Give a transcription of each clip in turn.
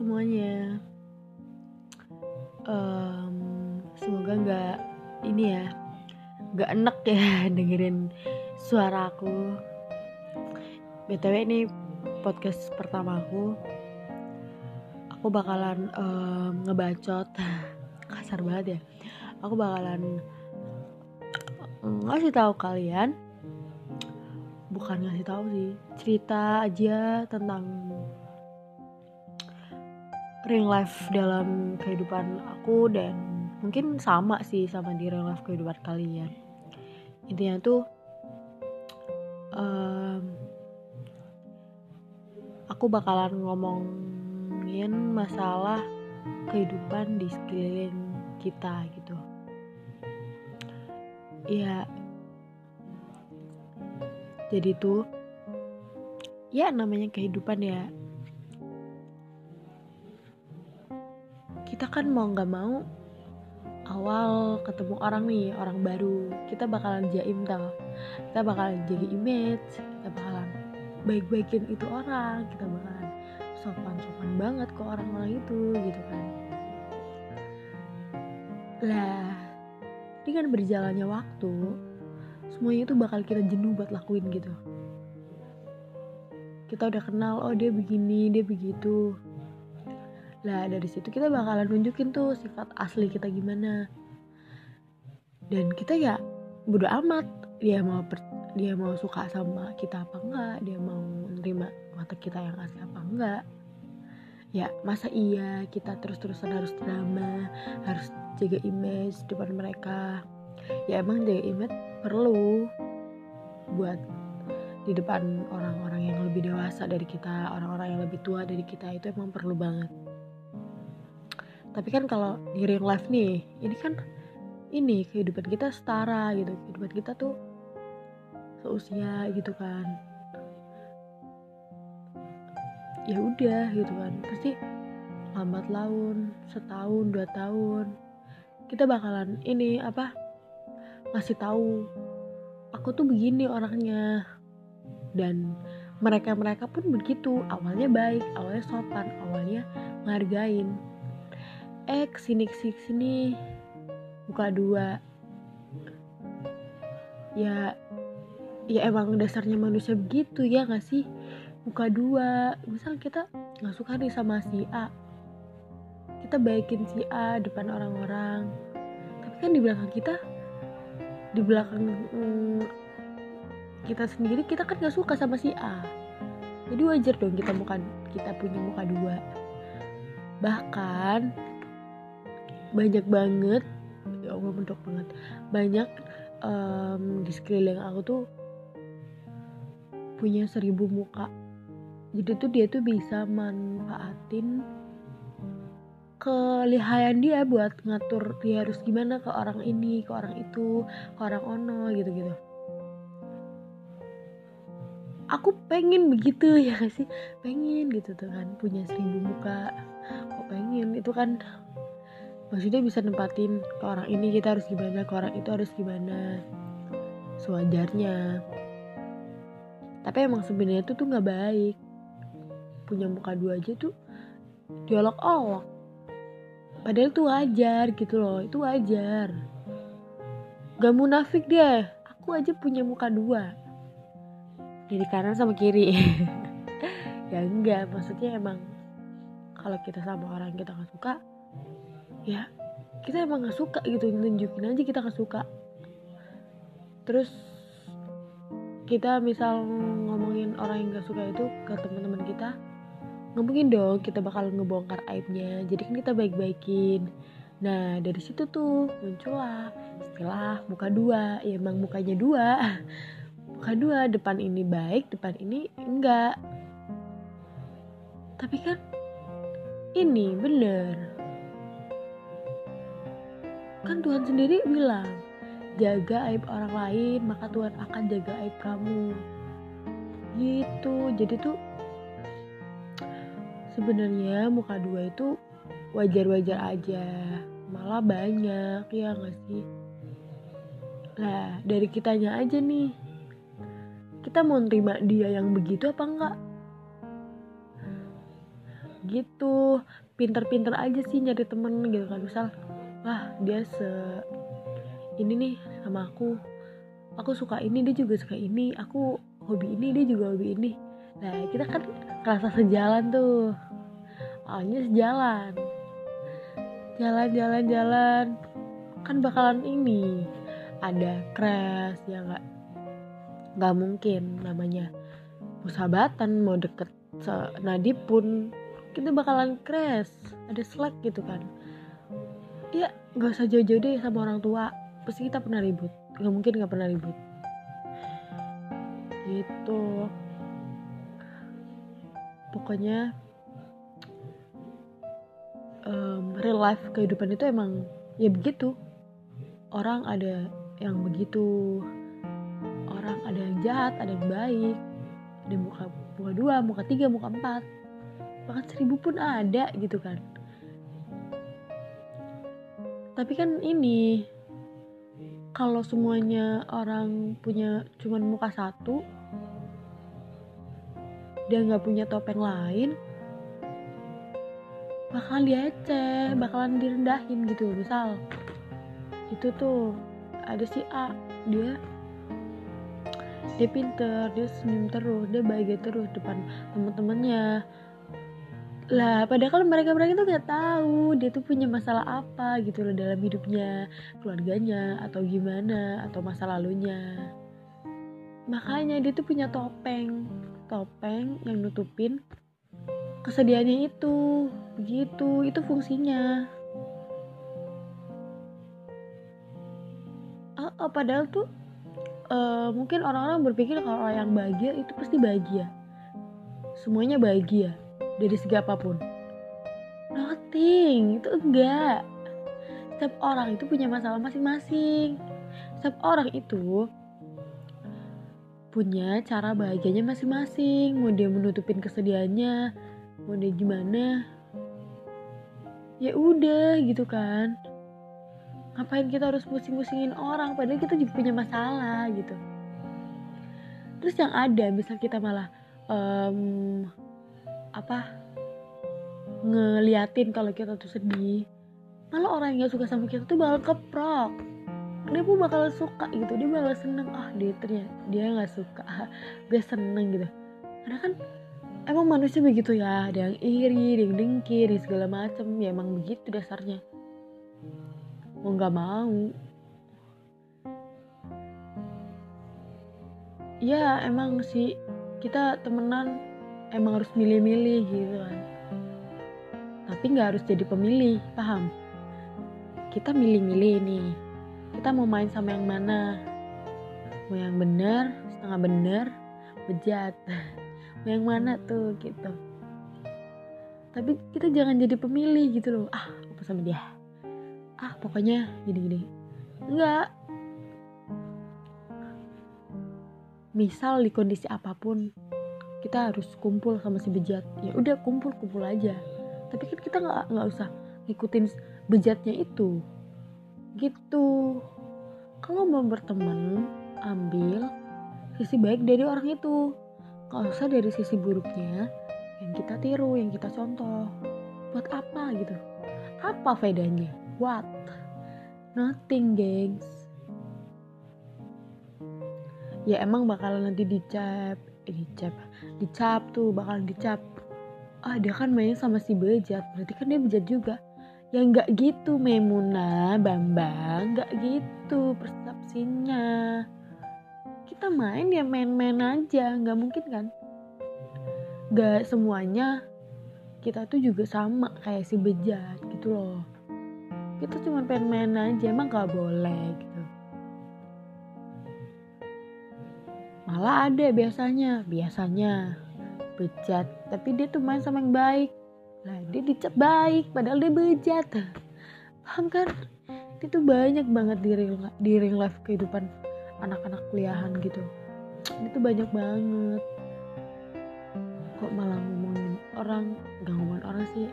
semuanya. Um, semoga nggak ini ya, nggak enak ya dengerin suara aku. btw ini podcast pertama aku. Aku bakalan um, ngebacot, kasar banget ya. Aku bakalan ngasih tahu kalian bukan ngasih tahu sih cerita aja tentang real life dalam kehidupan aku dan mungkin sama sih sama di real life kehidupan kalian. Intinya tuh um, aku bakalan ngomongin masalah kehidupan di sekeliling kita gitu. Ya jadi tuh ya namanya kehidupan ya kita kan mau nggak mau awal ketemu orang nih orang baru. Kita bakalan jaim tau. Kita bakalan jadi image kita bakalan baik-baikin itu orang kita bakalan sopan-sopan banget ke orang-orang itu gitu kan. Lah dengan berjalannya waktu semuanya itu bakal kita jenuh buat lakuin gitu. Kita udah kenal oh dia begini dia begitu lah dari situ kita bakalan nunjukin tuh sifat asli kita gimana. Dan kita ya bodo amat dia mau per, dia mau suka sama kita apa enggak dia mau menerima mata kita yang asli apa enggak. Ya masa iya kita terus-terusan harus drama harus jaga image depan mereka? Ya emang jaga image perlu buat di depan orang-orang yang lebih dewasa dari kita orang-orang yang lebih tua dari kita itu emang perlu banget tapi kan kalau di real life nih ini kan ini kehidupan kita setara gitu. Kehidupan kita tuh seusia gitu kan. Ya udah gitu kan. Pasti lambat laun setahun dua tahun kita bakalan ini apa ngasih tahu aku tuh begini orangnya. Dan mereka mereka pun begitu. Awalnya baik awalnya sopan awalnya ngargain eh ke sini ke sini ke sini. Buka dua. Ya ya emang dasarnya manusia begitu ya nggak sih? Buka dua. Misal kita nggak suka nih sama si A. Kita baikin si A depan orang-orang. Tapi kan di belakang kita di belakang mm, kita sendiri kita kan nggak suka sama si A. Jadi wajar dong kita muka kita punya muka dua. Bahkan banyak banget ya Allah mentok banget. Banyak um, di sekeliling aku tuh punya seribu muka. Jadi tuh dia tuh bisa manfaatin kelihayan dia buat ngatur dia harus gimana ke orang ini ke orang itu ke orang ono gitu gitu aku pengen begitu ya sih? Pengen gitu tuh kan punya seribu muka. Kok pengen? Itu kan maksudnya bisa nempatin ke orang ini kita harus gimana ke orang itu harus gimana. Sewajarnya. Tapi emang sebenarnya itu tuh nggak baik. Punya muka dua aja tuh dialog olok padahal itu wajar gitu loh itu wajar. Gak munafik dia. Aku aja punya muka dua. Dari kanan sama kiri. Ya enggak maksudnya emang kalau kita sama orang kita gak suka ya kita emang gak suka gitu nunjukin aja kita gak suka. Terus kita misal ngomongin orang yang gak suka itu ke teman-teman kita nggak mungkin dong kita bakal ngebongkar aibnya. Jadi kan kita baik-baikin. Nah dari situ tuh muncullah istilah muka dua. Ya emang mukanya dua. Muka dua depan ini baik depan ini enggak. Tapi kan ini bener Kan Tuhan sendiri bilang, jaga aib orang lain, maka Tuhan akan jaga aib kamu. Gitu. Jadi tuh sebenarnya muka dua itu wajar-wajar aja. Malah banyak, ya gak sih? Nah, dari kitanya aja nih. Kita mau nerima dia yang begitu apa enggak? gitu pinter-pinter aja sih nyari temen gitu kan misal wah dia se ini nih sama aku. Aku suka ini dia juga suka ini. Aku hobi ini dia juga hobi ini. Nah kita kan kerasa sejalan tuh. Awalnya sejalan. Jalan jalan jalan. Kan bakalan ini ada crash ya nggak? Nggak mungkin namanya persahabatan mau deket nadi pun kita bakalan crash. Ada slack gitu kan ya nggak usah jauh-jauh deh sama orang tua. Pasti kita pernah ribut. Nggak mungkin nggak pernah ribut. Gitu. Pokoknya um, real life kehidupan itu emang ya begitu. Orang ada yang begitu. Orang ada yang jahat ada yang baik. Ada muka muka dua muka tiga muka empat. Bahkan seribu pun ada gitu kan tapi kan ini kalau semuanya orang punya cuman muka satu dia nggak punya topeng lain bakalan dieceh bakalan direndahin gitu. Misal itu tuh ada si A dia dia pinter dia senyum terus dia bahagia terus depan teman-temannya lah padahal mereka mereka tuh nggak tahu dia tuh punya masalah apa gitu loh dalam hidupnya keluarganya atau gimana atau masa lalunya. Makanya dia tuh punya topeng topeng yang nutupin kesedihannya itu begitu itu fungsinya. Uh, uh, padahal tuh uh, mungkin orang-orang berpikir kalau orang yang bahagia itu pasti bahagia. Semuanya bahagia dari segi apa pun. Nothing itu enggak. Setiap orang itu punya masalah masing-masing. Setiap orang itu punya cara bahagianya masing-masing. Mau dia menutupin kesedihannya mau dia gimana. Ya udah gitu kan. Ngapain kita harus pusing-pusingin orang? Padahal kita juga punya masalah gitu. Terus yang ada misal kita malah um, apa ngeliatin kalau kita tuh sedih. Malah orang yang gak suka sama kita tuh bakal keprok. Dia pun bakal suka gitu dia bakal seneng ah dia ternyata dia nggak suka dia seneng gitu. Karena kan emang manusia begitu ya ada yang iri ada yang dengki ada segala macem ya emang begitu dasarnya. Mau nggak mau. Ya emang sih kita temenan emang harus milih-milih gitu kan. Tapi nggak harus jadi pemilih paham? Kita milih-milih nih. Kita mau main sama yang mana? Mau yang benar setengah benar bejat. Mau yang mana tuh gitu. Tapi kita jangan jadi pemilih gitu loh. Ah apa sama dia? Ah pokoknya gini-gini. Enggak misal di kondisi apa pun kita harus kumpul sama si bejat. Ya udah kumpul kumpul aja. Tapi kan kita nggak nggak usah ngikutin bejatnya itu. Gitu. Kalau mau berteman ambil sisi baik dari orang itu. Kalau usah dari sisi buruknya yang kita tiru yang kita contoh. Buat apa gitu? Apa faedahnya? What? Nothing gengs. Ya emang bakalan nanti dicap eh, dicap dicap tuh bakalan dicap. Ah dia kan main sama si bejat berarti kan dia bejat juga. Ya nggak gitu Memuna Bambang nggak gitu persepsinya. Kita main ya main-main aja nggak mungkin kan? Nggak semuanya kita tuh juga sama kayak si bejat gitu loh. Kita cuma pengen main aja emang nggak boleh malah ada biasanya. Biasanya. Bejat. Tapi dia tuh main sama yang baik. Nah dia dicap baik padahal dia bejat. Paham kan? Itu banyak banget di real, di real life kehidupan anak-anak kuliahan gitu. Itu banyak banget. Kok malah ngomongin orang? Gak ngomongin orang sih.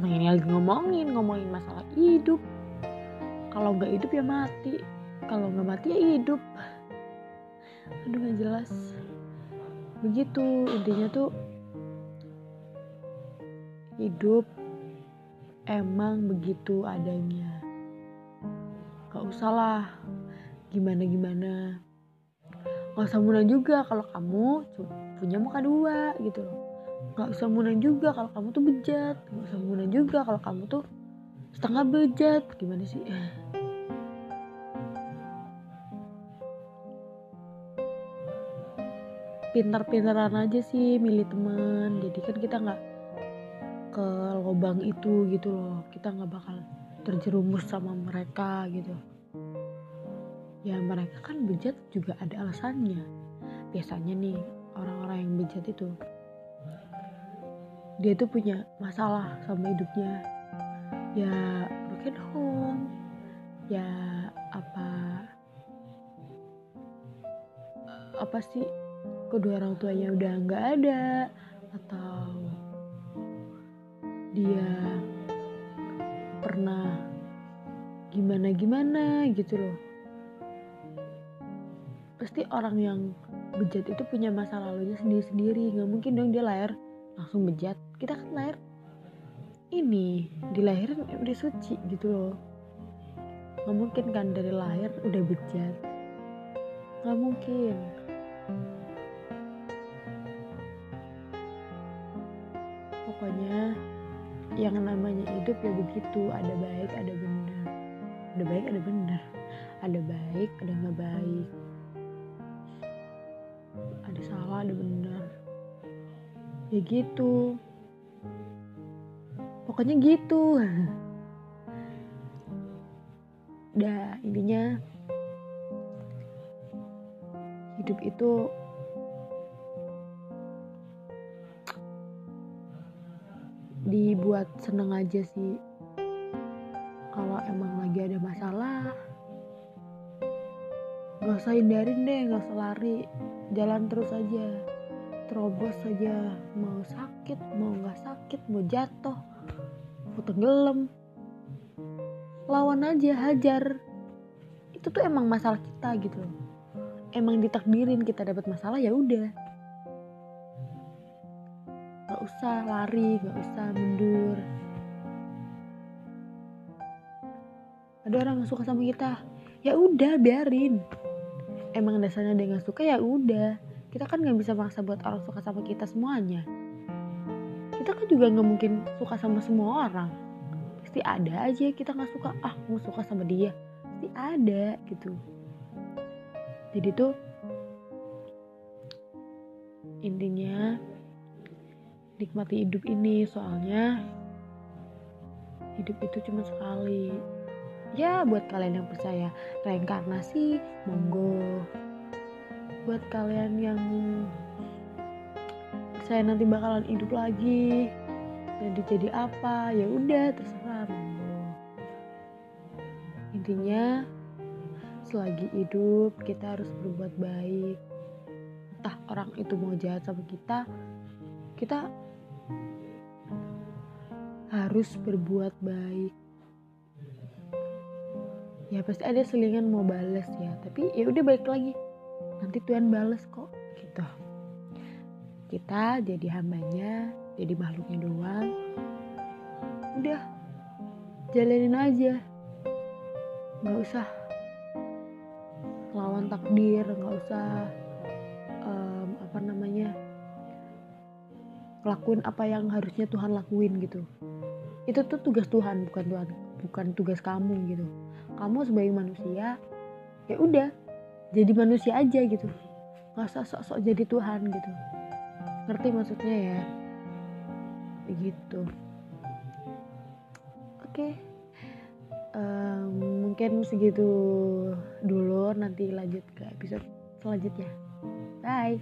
Nah ini lagi ngomongin Ngomongin masalah hidup. Kalau gak hidup ya mati. Kalau gak mati ya hidup Aduh gak jelas. Begitu intinya tuh hidup emang begitu adanya. Gak usah lah gimana gimana gak usah munah juga kalau kamu punya muka dua gitu loh. Gak usah munah juga kalau kamu tuh bejat. Gak usah munah juga kalau kamu tuh setengah bejat. Gimana sih pintar-pintaran aja sih milih teman. Jadi kan kita nggak ke lubang itu gitu loh. Kita nggak bakal terjerumus sama mereka gitu. Ya mereka kan bejat juga ada alasannya. Biasanya nih orang-orang yang bejat itu dia tuh punya masalah sama hidupnya. Ya broken home. Ya apa apa sih kedua orang tuanya udah nggak ada atau dia pernah gimana gimana gitu loh. Pasti orang yang bejat itu punya masa lalunya sendiri sendiri nggak mungkin dong dia lahir langsung bejat. Kita kan lahir ini dilahirin udah suci gitu loh. Nggak mungkin kan dari lahir udah bejat. Nggak mungkin pokoknya yang namanya hidup ya begitu. Ada baik ada benar. Ada baik ada benar. Ada baik ada nggak baik. Ada salah ada benar. Ya gitu. Pokoknya gitu. Dah intinya hidup itu dibuat seneng aja sih. Kalau emang lagi ada masalah gak usah hindarin deh gak usah lari. Jalan terus aja. Terobos saja mau sakit mau gak sakit mau jatuh mau tenggelam. Lawan aja hajar. Itu tuh emang masalah kita gitu. Emang ditakdirin kita dapat masalah ya udah gak usah lari gak usah mundur. Ada orang gak suka sama kita. Ya udah biarin. Emang dasarnya dia gak suka ya udah. Kita kan nggak bisa maksa buat orang suka sama kita semuanya. Kita kan juga nggak mungkin suka sama semua orang. Pasti ada aja kita nggak suka. Ah mau suka sama dia? Pasti ada gitu. Jadi tuh intinya nikmati hidup ini soalnya hidup itu cuma sekali. Ya buat kalian yang percaya reinkarnasi monggo. Buat kalian yang percaya nanti bakalan hidup lagi jadi jadi apa ya udah terserah monggo. Intinya selagi hidup kita harus berbuat baik. Entah orang itu mau jahat sama kita kita harus berbuat baik. Ya pasti ada selingan mau balas ya tapi ya udah balik lagi. Nanti Tuhan balas kok gitu. Kita jadi hambanya jadi makhluknya doang. Udah jalanin aja. Nggak usah lawan takdir nggak usah um, apa namanya lakuin apa yang harusnya Tuhan lakuin gitu itu tuh tugas Tuhan bukan Tuhan bukan tugas kamu gitu. Kamu sebagai manusia ya udah jadi manusia aja gitu. Nggak usah sok-sok jadi Tuhan gitu. Ngerti maksudnya ya? Begitu. Oke. Okay. um, mungkin segitu dulu nanti lanjut ke episode selanjutnya. Bye